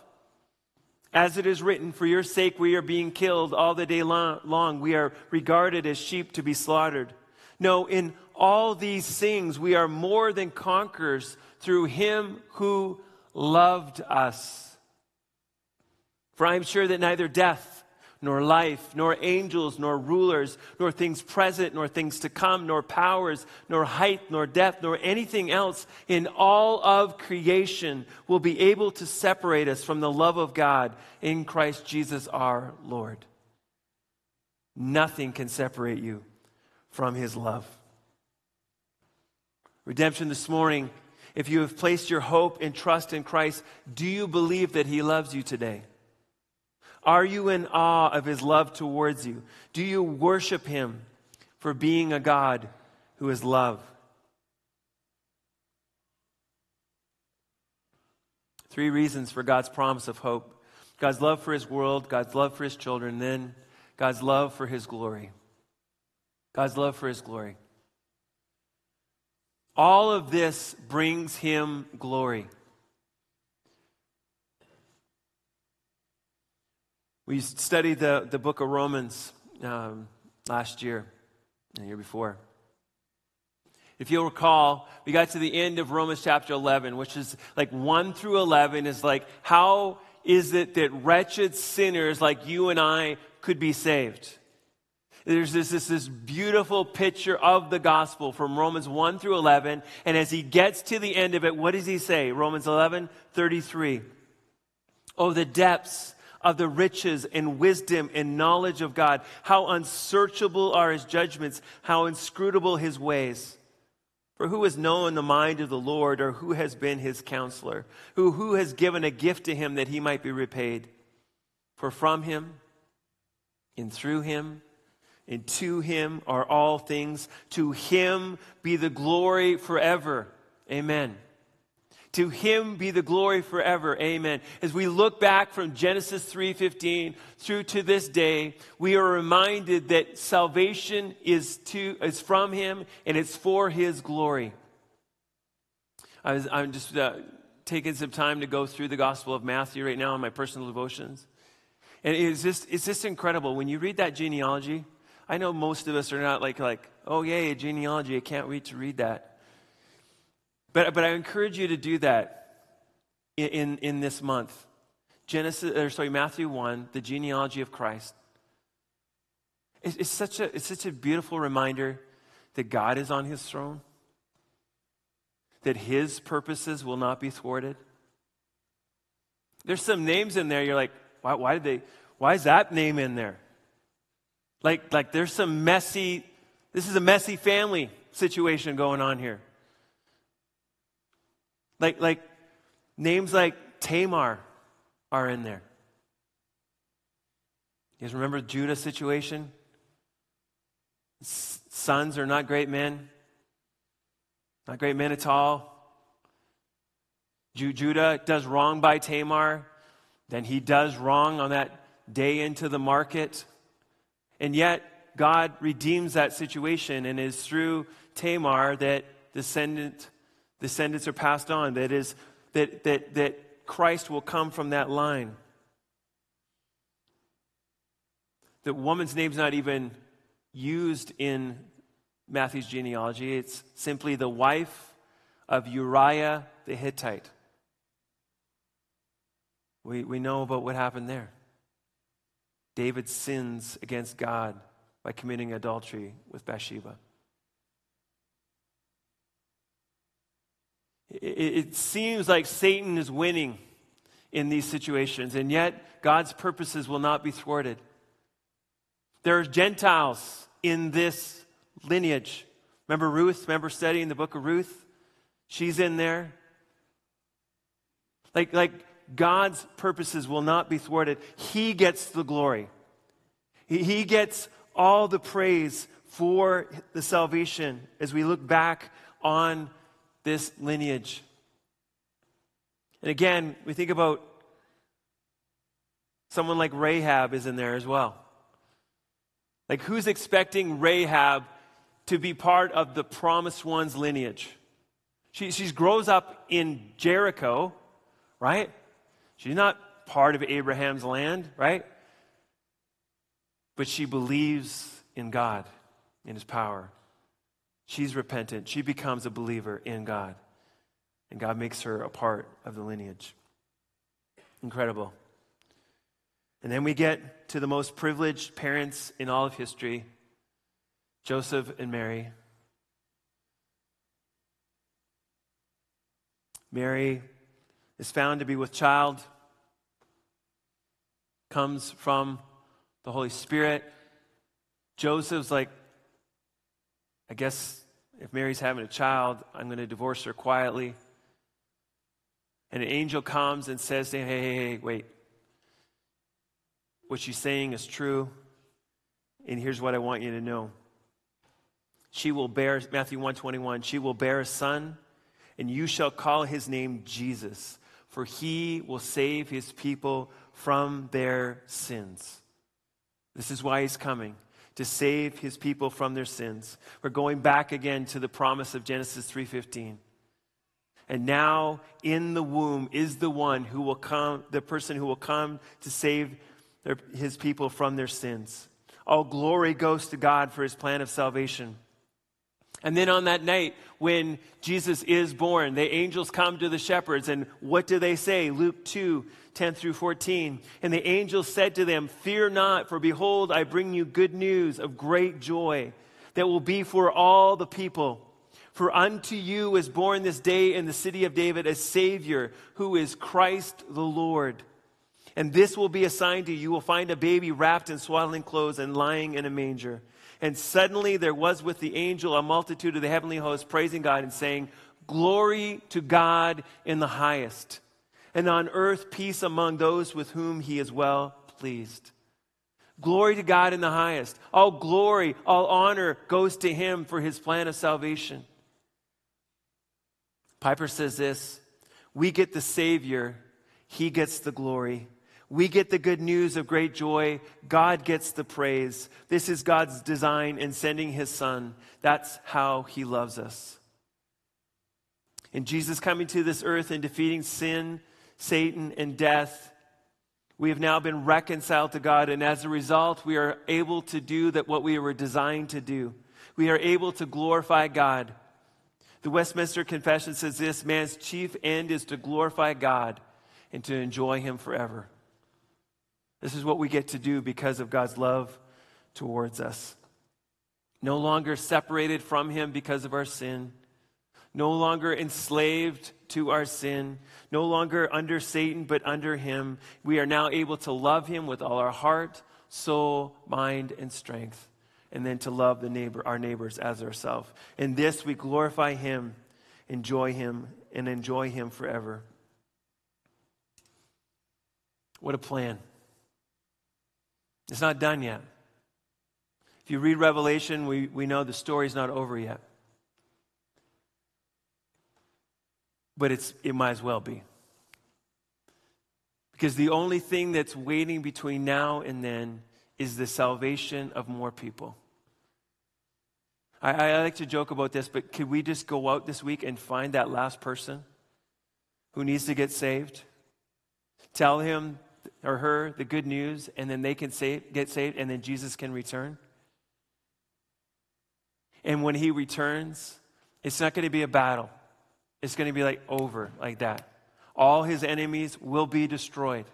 As it is written, for your sake we are being killed all the day long. We are regarded as sheep to be slaughtered. No, in all these things we are more than conquerors through him who loved us. For I am sure that neither death, nor life, nor angels, nor rulers, nor things present, nor things to come, nor powers, nor height, nor depth, nor anything else in all of creation will be able to separate us from the love of God in Christ Jesus our Lord. Nothing can separate you from his love. Redemption this morning, if you have placed your hope and trust in Christ, do you believe that he loves you today? Are you in awe of his love towards you? Do you worship him for being a God who is love? Three reasons for God's promise of hope God's love for his world, God's love for his children, then God's love for his glory. God's love for his glory. All of this brings him glory. We studied the, the book of Romans um, last year, the year before. If you'll recall, we got to the end of Romans chapter 11, which is like 1 through 11 is like, how is it that wretched sinners like you and I could be saved? There's this, this, this beautiful picture of the gospel from Romans 1 through 11. And as he gets to the end of it, what does he say? Romans 11, 33. Oh, the depths of the riches and wisdom and knowledge of God. How unsearchable are his judgments, how inscrutable his ways. For who has known the mind of the Lord, or who has been his counselor? Who, who has given a gift to him that he might be repaid? For from him, and through him, and to him are all things. To him be the glory forever. Amen. To him be the glory forever. Amen. As we look back from Genesis 3:15 through to this day, we are reminded that salvation is to is from him and it's for his glory. I was, I'm just uh, taking some time to go through the Gospel of Matthew right now in my personal devotions. And it's just, it's just incredible. When you read that genealogy, I know most of us are not like, like oh, yay, a genealogy. I can't wait to read that. But, but I encourage you to do that in, in, in this month. Genesis, or sorry, Matthew 1, the genealogy of Christ. It's, it's, such a, it's such a beautiful reminder that God is on his throne, that his purposes will not be thwarted. There's some names in there, you're like, why, why did they, why is that name in there? Like, like there's some messy, this is a messy family situation going on here. Like, like names like Tamar are in there. You guys remember Judah's situation? S- sons are not great men, not great men at all. Ju- Judah does wrong by Tamar, then he does wrong on that day into the market. And yet, God redeems that situation, and it is through Tamar that descendant, descendants are passed on, that is that, that, that Christ will come from that line. The woman's name's not even used in Matthew's genealogy. It's simply the wife of Uriah the Hittite. We, we know about what happened there. David sins against God by committing adultery with Bathsheba. It, seems like Satan is winning in these situations, and yet God's purposes will not be thwarted. There are Gentiles in this lineage. Remember Ruth? Remember studying the book of Ruth? She's in there. Like, like God's purposes will not be thwarted. He gets the glory. He, he gets all the praise for the salvation as we look back on this lineage. And again, we think about someone like Rahab is in there as well. Like, who's expecting Rahab to be part of the promised one's lineage? She she grows up in Jericho, right? She's not part of Abraham's land, right? But she believes in God, in his power. She's repentant. She becomes a believer in God. And God makes her a part of the lineage. Incredible. And then we get to the most privileged parents in all of history Joseph and Mary. Mary is found to be with child, comes from the Holy Spirit. Joseph's like, I guess if Mary's having a child, I'm going to divorce her quietly. And an angel comes and says to him, hey, hey, hey, wait. What she's saying is true. And here's what I want you to know. She will bear, Matthew 121, she will bear a son, and you shall call his name Jesus, for he will save his people from their sins. This is why he's coming to save his people from their sins. We're going back again to the promise of Genesis 3:15. And now in the womb is the one who will come, the person who will come to save their, his people from their sins. All glory goes to God for his plan of salvation. And then on that night, when Jesus is born, the angels come to the shepherds, and what do they say? Luke 2 10 through 14. And the angels said to them, Fear not, for behold, I bring you good news of great joy that will be for all the people. For unto you is born this day in the city of David a Savior, who is Christ the Lord. And this will be a sign to you. You will find a baby wrapped in swaddling clothes and lying in a manger. And suddenly there was with the angel a multitude of the heavenly host praising God and saying, Glory to God in the highest, and on earth peace among those with whom he is well pleased. Glory to God in the highest. All glory, all honor goes to him for his plan of salvation. Piper says this We get the Savior, he gets the glory. We get the good news of great joy. God gets the praise. This is God's design in sending his son. That's how he loves us. In Jesus coming to this earth and defeating sin, Satan, and death, we have now been reconciled to God, and as a result, we are able to do that what we were designed to do. We are able to glorify God. The Westminster Confession says this man's chief end is to glorify God and to enjoy Him forever. This is what we get to do because of God's love towards us. No longer separated from Him because of our sin, no longer enslaved to our sin, no longer under Satan, but under Him. We are now able to love Him with all our heart, soul, mind, and strength, and then to love the neighbor, our neighbors as ourselves. In this, we glorify Him, enjoy Him, and enjoy Him forever. What a plan! It's not done yet. If you read Revelation, we, we know the story's not over yet. But it's, it might as well be. Because the only thing that's waiting between now and then is the salvation of more people. I, I like to joke about this, but could we just go out this week and find that last person who needs to get saved? Tell him or her the good news, and then they can save, get saved, and then Jesus can return. And when he returns, it's not going to be a battle. It's going to be like over, like that. All his enemies will be destroyed.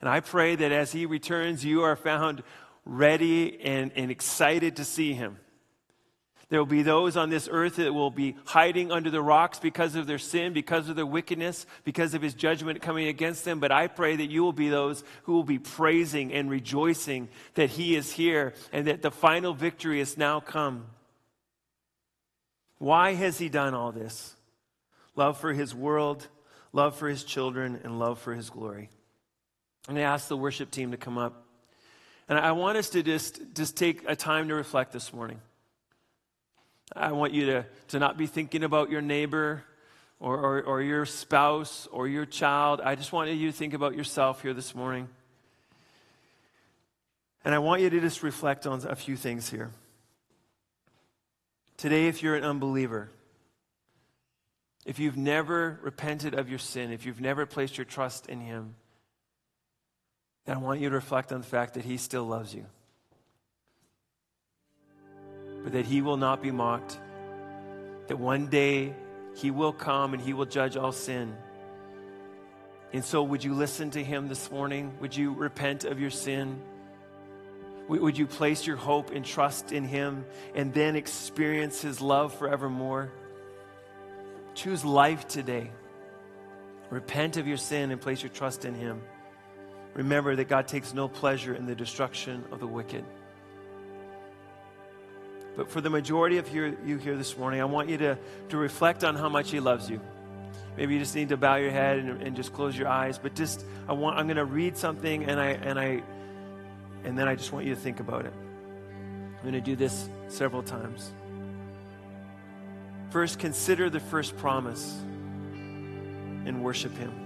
And I pray that as he returns, you are found ready and, and excited to see him. There will be those on this earth that will be hiding under the rocks because of their sin, because of their wickedness, because of his judgment coming against them. But I pray that you will be those who will be praising and rejoicing that he is here and that the final victory has now come. Why has he done all this? Love for his world, love for his children, and love for his glory. And I ask the worship team to come up. And I want us to just, just take a time to reflect this morning. I want you to, to not be thinking about your neighbor or, or, or your spouse or your child. I just want you to think about yourself here this morning. And I want you to just reflect on a few things here. Today, if you're an unbeliever, if you've never repented of your sin, if you've never placed your trust in Him, then I want you to reflect on the fact that He still loves you but that he will not be mocked. That one day he will come and he will judge all sin. And so, would you listen to him this morning? Would you repent of your sin? Would you place your hope and trust in him and then experience his love forevermore? Choose life today. Repent of your sin and place your trust in him. Remember that God takes no pleasure in the destruction of the wicked. But for the majority of you here this morning, I want you to, to reflect on how much He loves you. Maybe you just need to bow your head and, and just close your eyes. But just, I want, I'm going to read something, and I, and I, and then I just want you to think about it. I'm going to do this several times. First, consider the first promise and worship Him.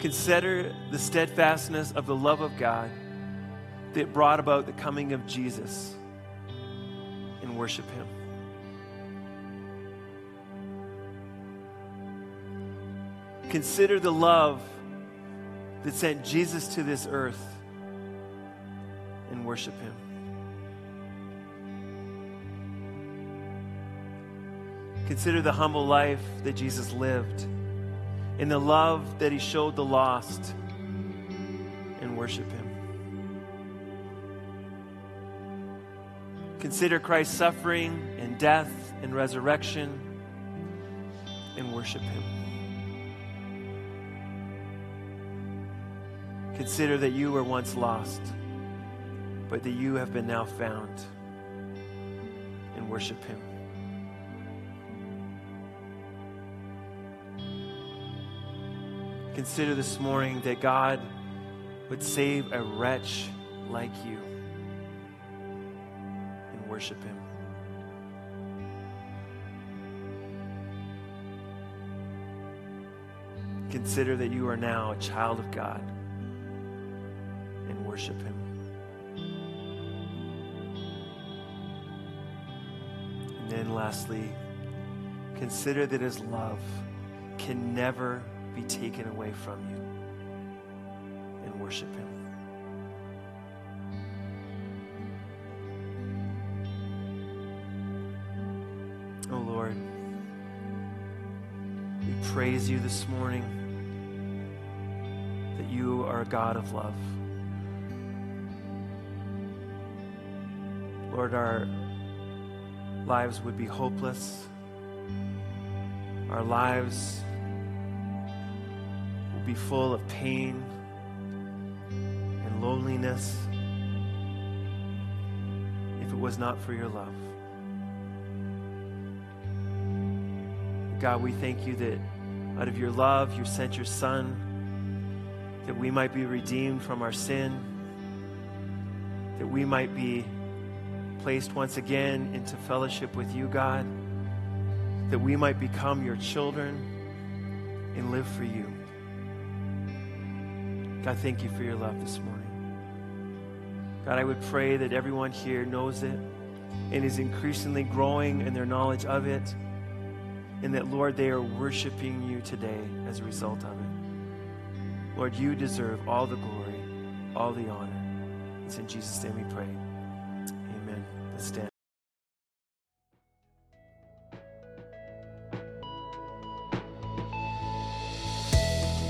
Consider the steadfastness of the love of God that brought about the coming of Jesus and worship Him. Consider the love that sent Jesus to this earth and worship Him. Consider the humble life that Jesus lived in the love that he showed the lost and worship him. Consider Christ's suffering and death and resurrection and worship him. Consider that you were once lost, but that you have been now found and worship him. Consider this morning that God would save a wretch like you and worship Him. Consider that you are now a child of God and worship Him. And then lastly, consider that his love can never be taken away from you and worship him. Oh Lord, we praise you this morning that you are a God of love. Lord, our lives would be hopeless. Our lives be full of pain and loneliness if it was not for your love. God, we thank you that out of your love, you sent your Son that we might be redeemed from our sin, that we might be placed once again into fellowship with you, God, that we might become your children and live for you. God, thank you for your love this morning. God, I would pray that everyone here knows it and is increasingly growing in their knowledge of it and that, Lord, they are worshiping you today as a result of it. Lord, you deserve all the glory, all the honor. It's in Jesus' name we pray. Amen. Let's stand.